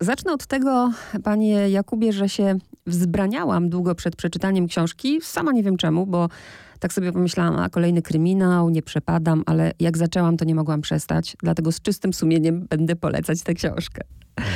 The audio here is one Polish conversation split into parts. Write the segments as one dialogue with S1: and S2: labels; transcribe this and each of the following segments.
S1: Zacznę od tego, panie Jakubie, że się wzbraniałam długo przed przeczytaniem książki. Sama nie wiem czemu, bo tak sobie pomyślałam, a kolejny kryminał, nie przepadam, ale jak zaczęłam, to nie mogłam przestać. Dlatego z czystym sumieniem będę polecać tę książkę.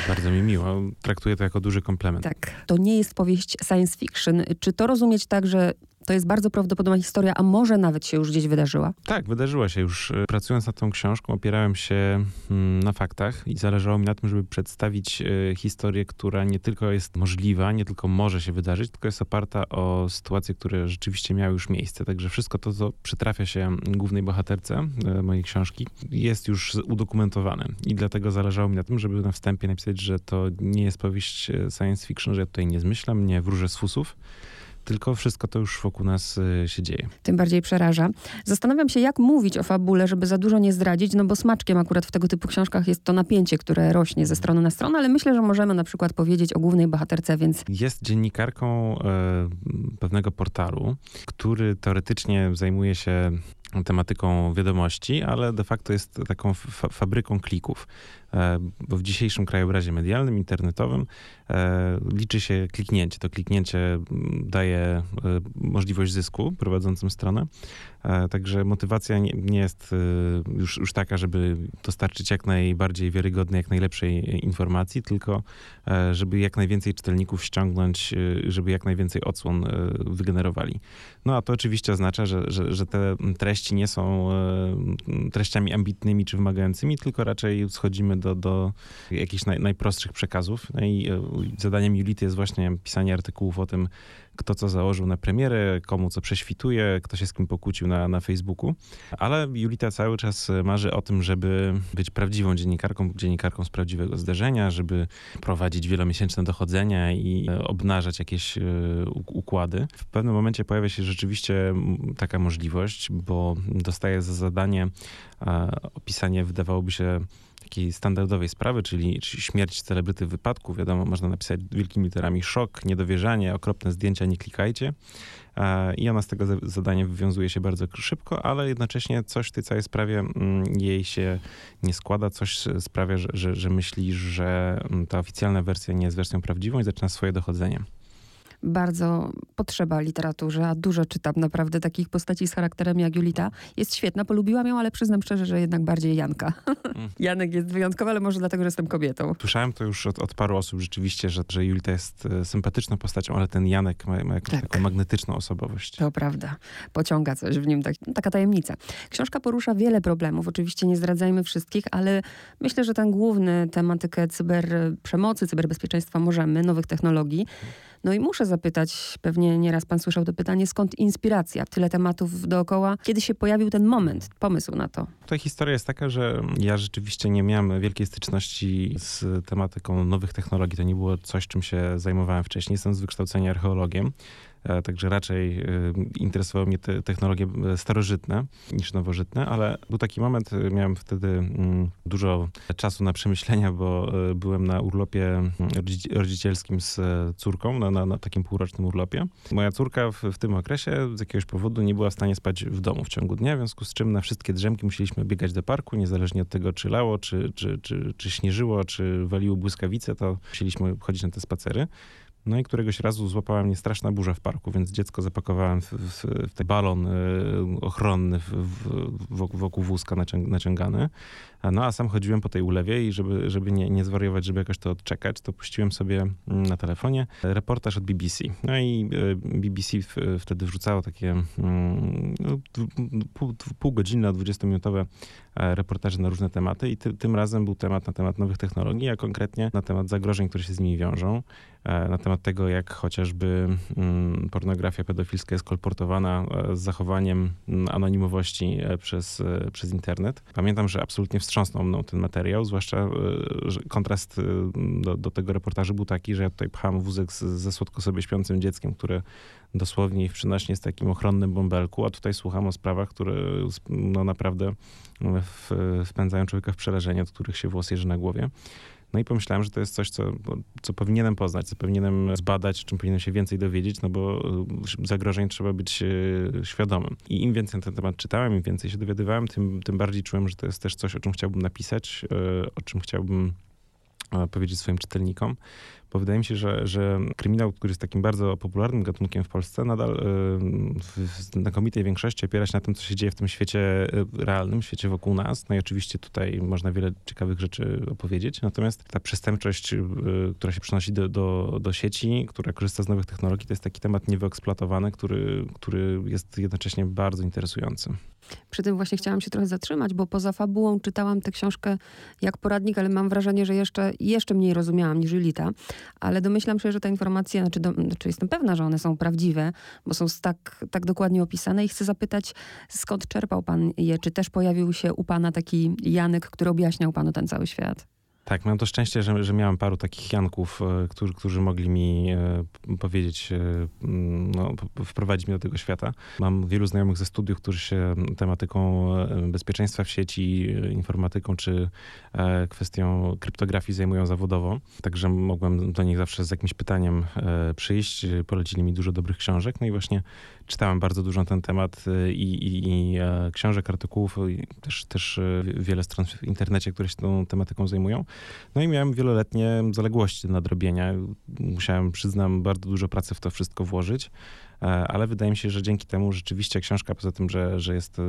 S2: Bardzo mi miło. Traktuję to jako duży komplement.
S1: Tak. To nie jest powieść science fiction. Czy to rozumieć tak, że to jest bardzo prawdopodobna historia, a może nawet się już gdzieś wydarzyła?
S2: Tak, wydarzyła się już. Pracując nad tą książką, opierałem się mm, na faktach i zależało mi na tym, żeby przedstawić e, historię, która nie tylko jest możliwa, nie tylko może się wydarzyć, tylko jest oparta o sytuacje, które rzeczywiście miały już miejsce. Także wszystko to, co przytrafia się głównej bohaterce e, mojej książki, jest już udokumentowane. I dlatego zależało mi na tym, żeby na wstępie napisać, że to nie jest powieść e, science fiction, że ja tutaj nie zmyślam, nie wróżę z fusów tylko wszystko to już wokół nas y, się dzieje.
S1: Tym bardziej przeraża. Zastanawiam się, jak mówić o fabule, żeby za dużo nie zdradzić, no bo smaczkiem akurat w tego typu książkach jest to napięcie, które rośnie ze strony na stronę, ale myślę, że możemy na przykład powiedzieć o głównej bohaterce, więc...
S2: Jest dziennikarką e, pewnego portalu, który teoretycznie zajmuje się tematyką wiadomości, ale de facto jest taką fabryką klików. E, bo w dzisiejszym krajobrazie medialnym, internetowym e, liczy się kliknięcie. To kliknięcie daje e, możliwość zysku prowadzącym stronę. Także motywacja nie, jest już, już taka, żeby dostarczyć jak najbardziej wiarygodnej, jak najlepszej informacji, tylko żeby jak najwięcej czytelników ściągnąć, żeby jak najwięcej odsłon wygenerowali. No a to oczywiście oznacza, że, że, że te treści nie są treściami ambitnymi czy wymagającymi, tylko raczej schodzimy do, do jakichś naj, najprostszych przekazów. No i e, zadaniem Julity jest właśnie pisanie artykułów o tym, kto co założył na premierę, komu co prześwituje, kto się z kim pokłócił na, na Facebooku. Ale Julita cały czas marzy o tym, żeby być prawdziwą dziennikarką, dziennikarką z prawdziwego zdarzenia, żeby prowadzić wielomiesięczne dochodzenia i e, obnażać jakieś e, układy. W pewnym momencie pojawia się rzeczywiście taka możliwość, bo dostaje za zadanie opisanie, wydawałoby się, takiej standardowej sprawy, czyli, śmierć celebryty w wypadku. Wiadomo, można napisać wielkimi literami szok, niedowierzanie, okropne zdjęcia, nie klikajcie. E, I ona z tego zadania wywiązuje się bardzo szybko, ale jednocześnie coś w tej całej sprawie mm, jej się nie składa, coś sprawia, że, że, że myśli, że mm, ta oficjalna wersja nie jest wersją prawdziwą i zaczyna swoje dochodzenie
S1: bardzo potrzeba literaturze, a dużo czytam naprawdę takich postaci z charakterem jak Julita. Jest świetna, polubiłam ją, ale przyznam szczerze, że jednak bardziej Janka. Mm. Janek jest wyjątkowy, ale może dlatego, że jestem kobietą.
S2: Słyszałem to już od, od paru osób rzeczywiście, że, że Julita jest e, sympatyczną postacią, ale ten Janek ma, ma jakąś tak. taką magnetyczną osobowość.
S1: To prawda. Pociąga coś w nim, tak, taka tajemnica. Książka porusza wiele problemów. Oczywiście nie zdradzajmy wszystkich, ale myślę, że ten główny tematykę cyberprzemocy, cyberbezpieczeństwa możemy, nowych technologii. No i muszę zapytać, pewnie nieraz pan słyszał to pytanie, skąd inspiracja? Tyle tematów dookoła. Kiedy się pojawił ten moment, pomysł na to?
S2: Tutaj historia jest taka, że ja rzeczywiście nie miałem wielkiej styczności z tematyką nowych technologii. To nie było coś, czym się zajmowałem wcześniej. Jestem z wykształcenia archeologiem. E, także raczej e, interesowały mnie te technologie e, starożytne niż nowożytne, ale był taki moment, miałem wtedy mm, dużo czasu na przemyślenia, bo byłem na urlopie mm, rodzicielskim z córką, na, na, na takim półrocznym urlopie. Moja córka w, w, tym okresie z jakiegoś powodu nie była w stanie spać w domu w ciągu dnia, w związku z czym na wszystkie drzemki musieliśmy biegać do parku, niezależnie od tego, czy lało, czy, czy, czy, czy śnieżyło, czy waliło błyskawice, to musieliśmy chodzić na te spacery. No i któregoś razu złapała mnie straszna burza w parku, więc dziecko zapakowałem w, w, w ten balon y, ochronny w, wokół wózka naciągany. No a sam chodziłem po tej ulewie i żeby, żeby nie, nie zwariować, żeby jakoś to odczekać, to puściłem sobie mm, na telefonie reportaż od BBC. No i y, BBC wtedy wrzucało takie mm, no, pół, półgodzinne, 20-minutowe e, reportaże na różne tematy i ty, tym razem był temat na temat nowych technologii, a konkretnie na temat zagrożeń, które się z nimi wiążą, e, na temat tego, jak chociażby mm, pornografia pedofilska jest kolportowana e, z zachowaniem anonimowości przez, przez internet. Pamiętam, że absolutnie wstrząsnął mną ten materiał, zwłaszcza e, że kontrast e, do, do, tego reportażu był taki, że ja tutaj pcham wózek z, ze słodko sobie śpiącym dzieckiem, które dosłownie w przynośnie jest takim ochronnym bąbelku, a tutaj słucham o sprawach, które no naprawdę w, wpędzają człowieka w przerażenie, od których się włos jeży na głowie. No i pomyślałem, że to jest coś, co, co powinienem poznać, co powinienem zbadać, czym powinienem się więcej dowiedzieć, no bo e, zagrożeń trzeba być e, świadomym. I im więcej na ten temat czytałem, im więcej się dowiadywałem, tym, tym bardziej czułem, że to jest też coś, o czym chciałbym napisać, e, o czym chciałbym powiedzieć swoim czytelnikom bo wydaje mi się, że, że kryminał, który jest takim bardzo popularnym gatunkiem w Polsce, nadal y, w znakomitej większości opiera się na tym, co się dzieje w tym świecie y, realnym, świecie wokół nas. No i oczywiście tutaj można wiele ciekawych rzeczy opowiedzieć, natomiast ta przestępczość, która się przenosi do, do, do sieci, która korzysta z nowych technologii, to jest taki temat niewyeksploatowany, który, który jest jednocześnie bardzo interesujący.
S1: Przy tym właśnie chciałam się trochę zatrzymać, bo poza fabułą czytałam tę książkę jak poradnik, ale mam wrażenie, że jeszcze, jeszcze mniej rozumiałam niż Lita. Ale domyślam się, że te informacje, znaczy, do, znaczy jestem pewna, że one są prawdziwe, bo są tak, tak dokładnie opisane i chcę zapytać, skąd czerpał pan je? Czy też pojawił się u pana taki Janek, który objaśniał panu ten cały świat?
S2: Tak, mam to szczęście, że, że miałem paru takich Janków, e, którzy, którzy mogli mi e, powiedzieć, e, no, wprowadzić mnie do tego świata. Mam wielu znajomych ze studiów, którzy się tematyką bezpieczeństwa w sieci, informatyką czy kwestią kryptografii zajmują zawodowo. Także mogłem do nich zawsze z jakimś pytaniem przyjść. Polecili mi dużo dobrych książek. No i właśnie czytałem bardzo dużo na ten temat i, i, i książek, artykułów, i też, też wiele stron w internecie, które się tą tematyką zajmują. No i miałem wieloletnie zaległości do nadrobienia. Musiałem, przyznam, bardzo dużo pracy w to wszystko włożyć. E, ale wydaje mi się, że dzięki temu rzeczywiście książka, poza tym, że, że jest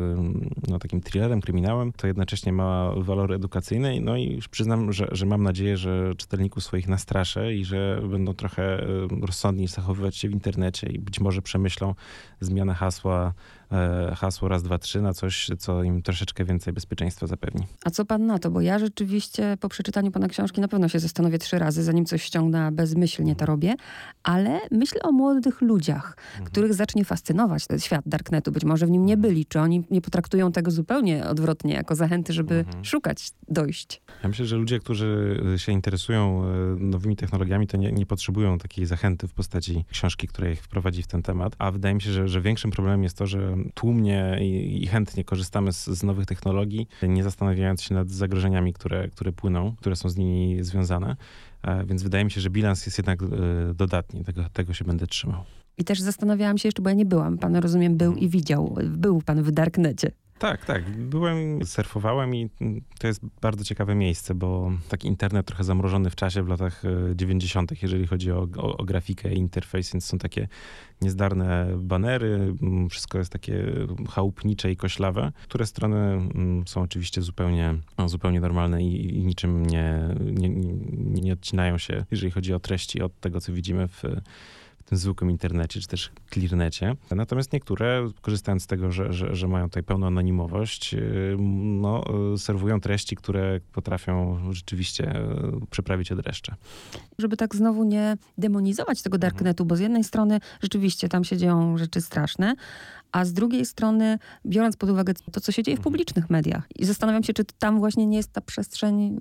S2: no, takim thrillerem, kryminałem, to jednocześnie ma walor edukacyjny. No i przyznam, że, że mam nadzieję, że czytelników swoich nastraszę i że będą trochę rozsądniej zachowywać się w internecie i być może przemyślą zmianę hasła E, hasło raz, dwa, trzy na coś, co im troszeczkę więcej bezpieczeństwa zapewni.
S1: A co pan na to? Bo ja rzeczywiście po przeczytaniu pana książki na pewno się zastanowię trzy razy, zanim coś ściągnę, bezmyślnie to robię, ale myślę o młodych ludziach, mhm. Których zacznie fascynować ten świat Darknetu. Być może w nim nie mhm. byli, czy oni nie potraktują tego zupełnie odwrotnie, jako zachęty, żeby mhm. szukać dojść.
S2: Ja myślę, że ludzie, którzy się interesują e, nowymi technologiami, to nie, nie potrzebują takiej zachęty w postaci książki, która ich wprowadzi w ten temat, a wydaje mi się, że, że większym problemem jest to, że tłumnie i, i chętnie korzystamy z, z, nowych technologii, nie zastanawiając się nad zagrożeniami, które, które płyną, które są z nimi związane. E, więc wydaje mi się, że bilans jest jednak e, dodatni. Tego, tego się będę trzymał.
S1: I też zastanawiałam się jeszcze, bo ja nie byłam. Pan, rozumiem, był i widział. Był pan w Darknecie.
S2: Tak, tak. Byłem, surfowałem i to jest bardzo ciekawe miejsce, bo taki internet trochę zamrożony w czasie w latach 90., e, jeżeli chodzi o, o, o grafikę i interfejs, więc są takie niezdarne banery, wszystko jest takie chałupnicze i koślawe, które strony są oczywiście zupełnie, no, zupełnie normalne i, i niczym nie, nie, nie odcinają się, jeżeli chodzi o treści od tego, co widzimy w tym zwykłym internecie, czy też clearnecie. Natomiast niektóre, korzystając z tego, że, że, że mają tutaj pełną anonimowość, y, no, y, serwują treści, które potrafią rzeczywiście y, przeprawić od dreszcze.
S1: Żeby tak znowu nie demonizować tego darknetu, mhm. bo z jednej strony rzeczywiście tam się dzieją rzeczy straszne, a z drugiej strony biorąc pod uwagę to, co się dzieje w mhm. publicznych mediach i zastanawiam się, czy tam właśnie nie jest ta przestrzeń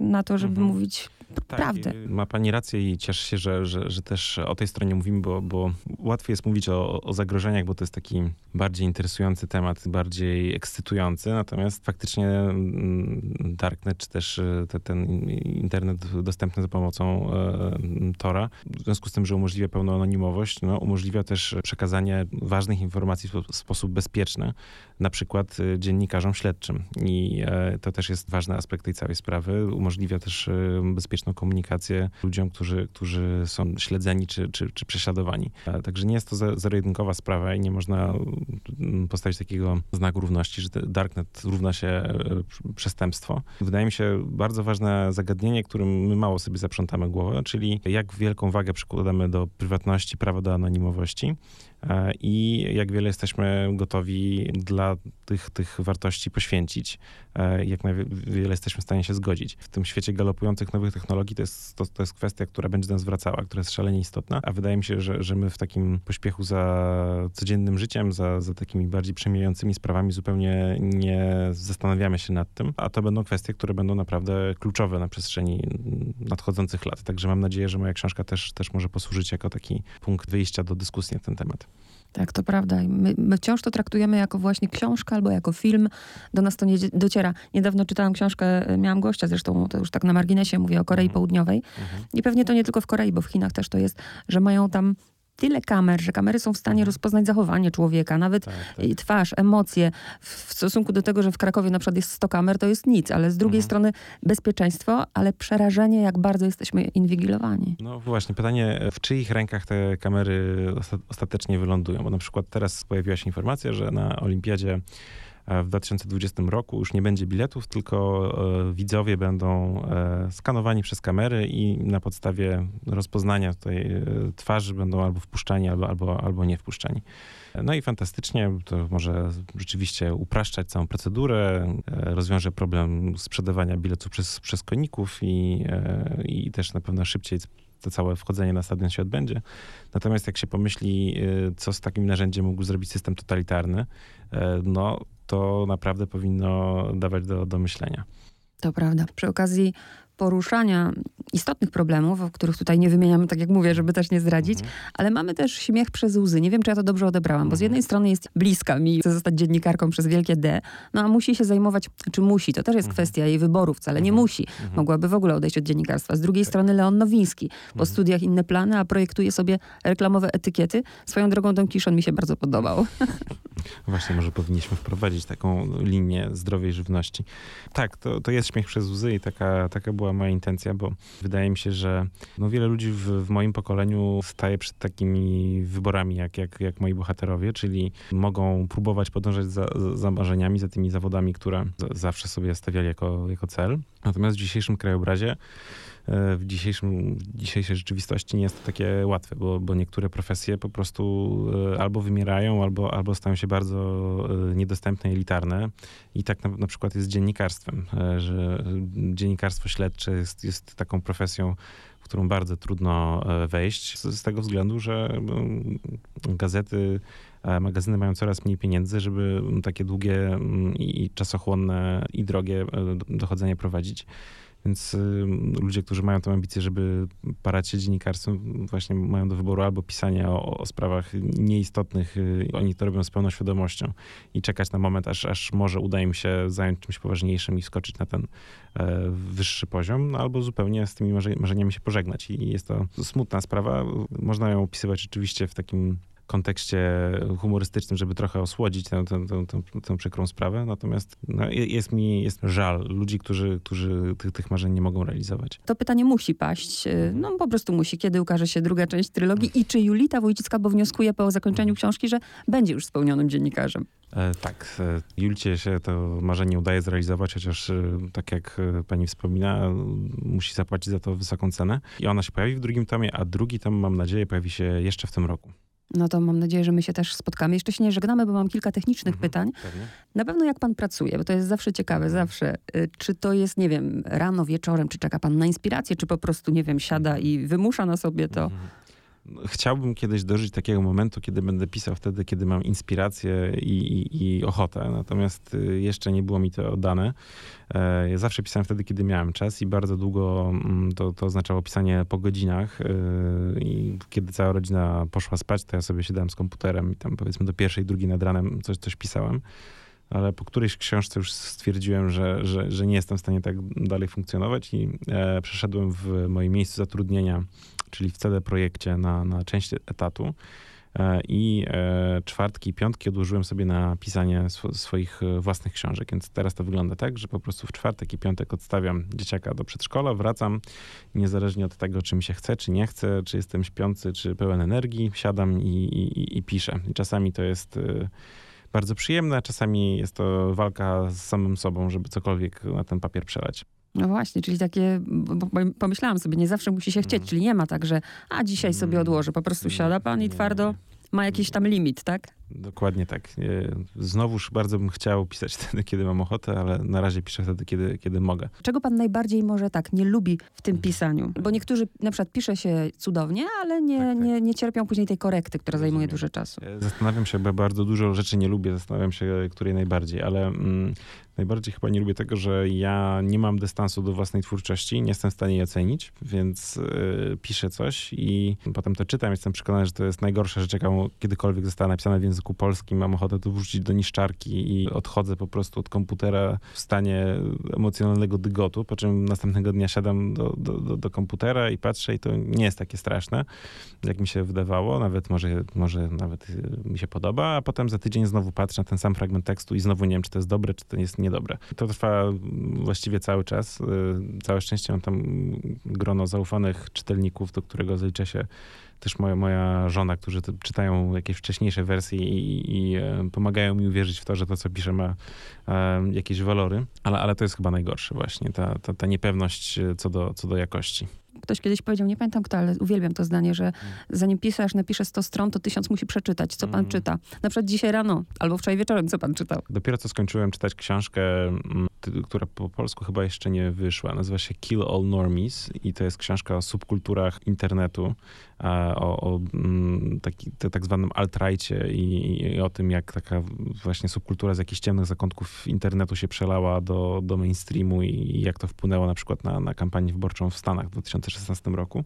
S1: na to, żeby mhm. mówić tak, prawdę.
S2: Ma pani rację i cieszę się, że, że, że też o tej stronie mówimy, bo, bo łatwiej jest mówić o, o zagrożeniach, bo to jest taki bardziej interesujący temat, bardziej ekscytujący, natomiast faktycznie mm, Darknet, czy też e, te, ten internet dostępny za pomocą e, Tora, w związku z tym, że umożliwia pełną anonimowość, no, umożliwia też przekazanie ważnych informacji w sposób bezpieczny, na przykład e, dziennikarzom śledczym. I to też jest ważny aspekt tej całej sprawy. Umożliwia też bezpieczną komunikację ludziom, którzy, którzy są śledzeni czy, czy, czy prześladowani. Także nie jest to zero-jedynkowa sprawa i nie można mm, postawić takiego znaku równości, że darknet równa się e, przestępstwo. Wydaje mi się bardzo ważne zagadnienie, którym my mało sobie zaprzątamy głowę, czyli jak wielką wagę przykładamy do prywatności, prawa do anonimowości. E, i jak wiele jesteśmy gotowi dla tych, tych wartości poświęcić, e, jak wiele jesteśmy w stanie się zgodzić. W tym świecie galopujących nowych technologii to jest, to, to jest kwestia, która będzie nas wracała, która jest szalenie istotna, a wydaje mi się, że, że my w takim pośpiechu za codziennym życiem, za, za takimi bardziej przemijającymi sprawami zupełnie nie zastanawiamy się nad tym, a to będą kwestie, które będą naprawdę kluczowe na przestrzeni nadchodzących lat. Także mam nadzieję, że moja książka też, też może posłużyć jako taki punkt wyjścia do dyskusji na ten temat.
S1: Tak, to prawda. My, my, wciąż to traktujemy jako właśnie książkę albo jako film. Do nas to nie dociera. Niedawno czytałam książkę, e, miałam gościa zresztą, to już tak na marginesie mówię o Korei mhm. Południowej. Mhm. I pewnie to nie tylko w Korei, bo w Chinach też to jest, że mają tam tyle kamer, że kamery są w stanie rozpoznać zachowanie człowieka, nawet
S2: Tak, tak.
S1: twarz, emocje. W stosunku do tego, że w Krakowie na przykład jest 100 kamer, to jest nic, ale z drugiej
S2: Mhm.
S1: strony bezpieczeństwo, ale przerażenie, jak bardzo jesteśmy inwigilowani.
S2: No właśnie, pytanie, w czyich rękach te kamery osta- ostatecznie wylądują? Bo na przykład teraz pojawiła się informacja, że na Olimpiadzie w 2020 roku już nie będzie biletów, tylko e, widzowie będą e, skanowani przez kamery i na podstawie rozpoznania tej e, twarzy będą albo wpuszczani, albo, albo, albo nie wpuszczani. No i fantastycznie, to może rzeczywiście upraszczać całą procedurę, e, rozwiąże problem sprzedawania biletów przez, przez koników i, e, i też na pewno szybciej to całe wchodzenie na stadion się odbędzie. Natomiast jak się pomyśli, co z takim narzędziem mógł zrobić system totalitarny, e, no to naprawdę powinno dawać do, do myślenia.
S1: To prawda. Przy okazji poruszania istotnych problemów, o których tutaj nie wymieniamy, tak jak mówię, żeby też nie zdradzić,
S2: Mhm.
S1: ale mamy też śmiech przez łzy. Nie wiem, czy ja to dobrze odebrałam, bo z
S2: Mhm.
S1: jednej strony jest bliska mi, chce zostać dziennikarką przez wielkie D, no a musi się zajmować, czy musi, to też jest
S2: Mhm.
S1: kwestia jej wyboru, wcale nie
S2: Mhm.
S1: musi.
S2: Mhm.
S1: Mogłaby w ogóle odejść od dziennikarstwa. Z drugiej strony Leon Nowiński, po
S2: Mhm.
S1: studiach inne plany, a projektuje sobie reklamowe etykiety. Swoją drogą Don Kiszon mi się bardzo podobał.
S2: Właśnie, może powinniśmy wprowadzić taką linię zdrowej żywności. Tak, to, to jest śmiech przez łzy i taka, taka była moja intencja, bo wydaje mi się, że no wiele ludzi w, w moim pokoleniu staje przed takimi wyborami, jak, jak, jak moi bohaterowie, czyli mogą próbować podążać za, za marzeniami, za tymi zawodami, które zawsze sobie stawiali jako, jako cel. Natomiast w dzisiejszym krajobrazie w, dzisiejszym, w dzisiejszej rzeczywistości nie jest to takie łatwe, bo, bo niektóre profesje po prostu e, albo wymierają, albo, albo stają się bardzo e, niedostępne, elitarne. I tak na, na przykład jest z dziennikarstwem, e, że dziennikarstwo śledcze jest, jest taką profesją, w którą bardzo trudno e, wejść, z, z tego względu, że mm, gazety, e, magazyny mają coraz mniej pieniędzy, żeby takie długie mm, i czasochłonne i drogie e, do- dochodzenie prowadzić. Więc y, ludzie, którzy mają tę ambicję, żeby parać się dziennikarstwem, właśnie mają do wyboru albo pisanie o, o sprawach nieistotnych, y, oni to robią z pełną świadomością i czekać na moment, aż, aż może uda im się zająć czymś poważniejszym i skoczyć na ten e, wyższy poziom, no, albo zupełnie z tymi marze- marzeniami się pożegnać. I jest to smutna sprawa. Można ją opisywać oczywiście w takim kontekście humorystycznym, żeby trochę osłodzić tę, tę, tę, tę, tę przykrą sprawę. Natomiast no, je- jest mi jest żal ludzi, którzy, którzy tych, tych marzeń nie mogą realizować.
S1: To pytanie musi paść. y, No po prostu musi. Kiedy ukaże się druga część trylogii i czy Julita Wójcicka, bo wnioskuje po zakończeniu książki, że będzie już spełnionym dziennikarzem.
S2: E, tak, e, Julcie się to marzenie udaje zrealizować, chociaż e, tak jak e, pani wspomina, musi zapłacić za to wysoką cenę. I ona się pojawi w drugim tomie, a drugi tom, mam nadzieję, pojawi się jeszcze w tym roku.
S1: No to mam nadzieję, że my się też spotkamy. Jeszcze się nie żegnamy, bo mam kilka technicznych
S2: Mhm.
S1: pytań.
S2: Pewnie?
S1: Na pewno jak pan pracuje, bo to jest zawsze ciekawe,
S2: Mhm.
S1: zawsze. Y, Czy to jest, nie wiem, rano, wieczorem, czy czeka pan na inspirację, czy po prostu, nie wiem, siada i wymusza na sobie to?
S2: Mhm. Chciałbym kiedyś dożyć takiego momentu, kiedy będę pisał wtedy, kiedy mam inspirację i, i, i ochotę. Natomiast y, jeszcze nie było mi to dane. E, Ja zawsze pisałem wtedy, kiedy miałem czas i bardzo długo mm, to, to oznaczało pisanie po godzinach. y, I kiedy cała rodzina poszła spać, to ja sobie siadałem z komputerem i tam powiedzmy do pierwszej, drugiej nad ranem coś, coś pisałem. Ale po którejś książce już stwierdziłem, że, że, że nie jestem w stanie tak dalej funkcjonować i e, przeszedłem w moim miejscu zatrudnienia czyli w CD Projekcie na, na część etatu. E, I e, czwartki i piątki odłożyłem sobie na pisanie sw- swoich e, własnych książek. Więc teraz to wygląda tak, że po prostu w czwartek i piątek odstawiam dzieciaka do przedszkola, wracam niezależnie od tego, czy mi się chce, czy nie chce, czy jestem śpiący, czy pełen energii, siadam i, i, i- piszę. I czasami to jest bardzo przyjemne, czasami jest to walka z samym sobą, żeby cokolwiek na ten papier przelać.
S1: No właśnie, czyli takie, pomyślałam sobie, nie zawsze musi się chcieć,
S2: Mhm.
S1: czyli nie ma tak, że a dzisiaj sobie
S2: Mm.
S1: odłożę, po prostu siada pan i twardo ma jakiś tam limit, tak?
S2: Dokładnie tak. E, Znowuż bardzo bym chciał pisać wtedy, kiedy mam ochotę, ale na razie piszę wtedy, kiedy, kiedy mogę.
S1: Czego pan najbardziej może tak nie lubi w tym
S2: Mhm.
S1: pisaniu? Bo niektórzy na przykład pisze się cudownie, ale nie,
S2: Tak, tak.
S1: Nie, nie cierpią później tej korekty, która zajmuje
S2: Rozumiem.
S1: dużo czasu.
S2: E, Zastanawiam się, bo bardzo dużo rzeczy nie lubię, zastanawiam się, której najbardziej, ale mm, najbardziej chyba nie lubię tego, że ja nie mam dystansu do własnej twórczości, nie jestem w stanie jej ocenić, więc y, piszę coś i potem to czytam, jestem przekonany, że to jest najgorsza rzecz, jaka kiedykolwiek została napisana w języku języku polskim, mam ochotę to wrzucić do niszczarki i odchodzę po prostu od komputera w stanie emocjonalnego dygotu, po czym następnego dnia siadam do, do, do, do komputera i patrzę i to nie jest takie straszne, jak mi się wydawało, nawet może, może nawet mi się podoba, a potem za tydzień znowu patrzę na ten sam fragment tekstu i znowu nie wiem, czy to jest dobre, czy to jest niedobre. To trwa właściwie cały czas. Całe szczęście mam tam grono zaufanych czytelników, do którego zalicza się też moja, moja żona, którzy czytają jakieś wcześniejsze wersje i, i e, pomagają mi uwierzyć w to, że to, co piszę, ma e, jakieś walory. Ale, ale to jest chyba najgorsze właśnie, ta, ta, ta niepewność e, co do, co do jakości.
S1: Ktoś kiedyś powiedział, nie pamiętam kto, ale uwielbiam to zdanie, że zanim pisasz, napiszesz 100 stron, to tysiąc musi przeczytać, co pan mm. czyta. Na przykład dzisiaj rano albo wczoraj wieczorem, co pan czytał.
S2: Dopiero co skończyłem czytać książkę, mm, która po polsku chyba jeszcze nie wyszła. Nazywa się Kill All Normies i to jest książka o subkulturach internetu, o, o mm, taki, tak zwanym alt-rightie i, i, o tym, jak taka właśnie subkultura z jakichś ciemnych zakątków internetu się przelała do, do mainstreamu i jak to wpłynęło na przykład na, na kampanię wyborczą w Stanach w 2016 roku.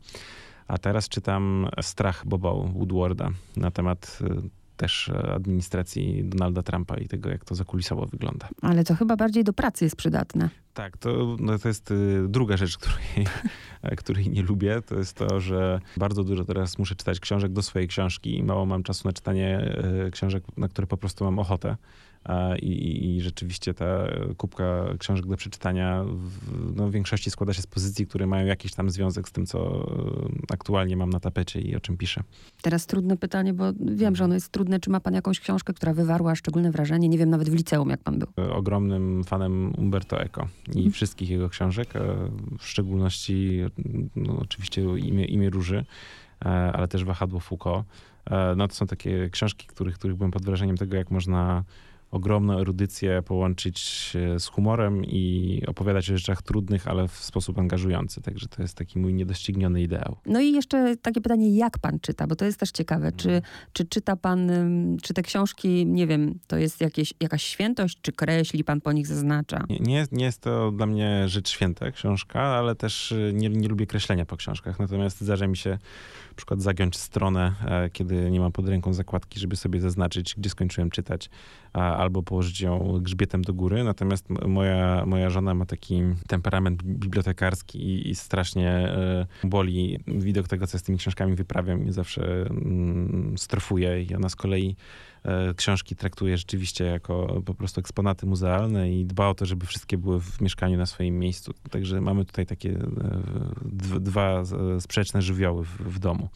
S2: A teraz czytam Strach Boba Woodwarda na temat y, też administracji Donalda Trumpa i tego, jak to zakulisowo wygląda.
S1: Ale to chyba bardziej do pracy jest przydatne.
S2: Tak, to, no to jest y, druga rzecz, której, której nie lubię. To jest to, że bardzo dużo teraz muszę czytać książek do swojej książki i mało mam czasu na czytanie y, książek, na które po prostu mam ochotę. I, I, rzeczywiście ta kubka książek do przeczytania w, no, w większości składa się z pozycji, które mają jakiś tam związek z tym, co aktualnie mam na tapecie i o czym piszę.
S1: Teraz trudne pytanie, bo wiem, że ono jest trudne. Czy ma pan jakąś książkę, która wywarła szczególne wrażenie? Nie wiem, nawet w liceum, jak pan był.
S2: Ogromnym fanem Umberto Eco i mhm. wszystkich jego książek, w szczególności no, oczywiście imię, imię Róży, e, ale też Wahadło Foucault. E, no to są takie książki, których, których byłem pod wrażeniem tego, jak można ogromną erudycję połączyć z humorem i opowiadać o rzeczach trudnych, ale w sposób angażujący. Także to jest taki mój niedościgniony ideał.
S1: No i jeszcze takie pytanie, jak pan czyta? Bo to jest też ciekawe. Czy, mhm. czy czyta pan, czy te książki, nie wiem, to jest jakieś, jakaś świętość, czy kreśli pan po nich, zaznacza?
S2: Nie, nie, nie jest to dla mnie rzecz święta książka, ale też y, nie, nie lubię kreślenia po książkach. Natomiast zdarza mi się na przykład zagiąć stronę, e, kiedy nie mam pod ręką zakładki, żeby sobie zaznaczyć, gdzie skończyłem czytać albo położyć ją grzbietem do góry. Natomiast moja, moja żona ma taki temperament bibliotekarski i, i strasznie e, boli widok tego, co z tymi książkami wyprawiam i zawsze mm, strofuje. I ona z kolei e, książki traktuje rzeczywiście jako po prostu eksponaty muzealne i dba o to, żeby wszystkie były w mieszkaniu na swoim miejscu. Także mamy tutaj takie e, dwa sprzeczne żywioły w, w domu.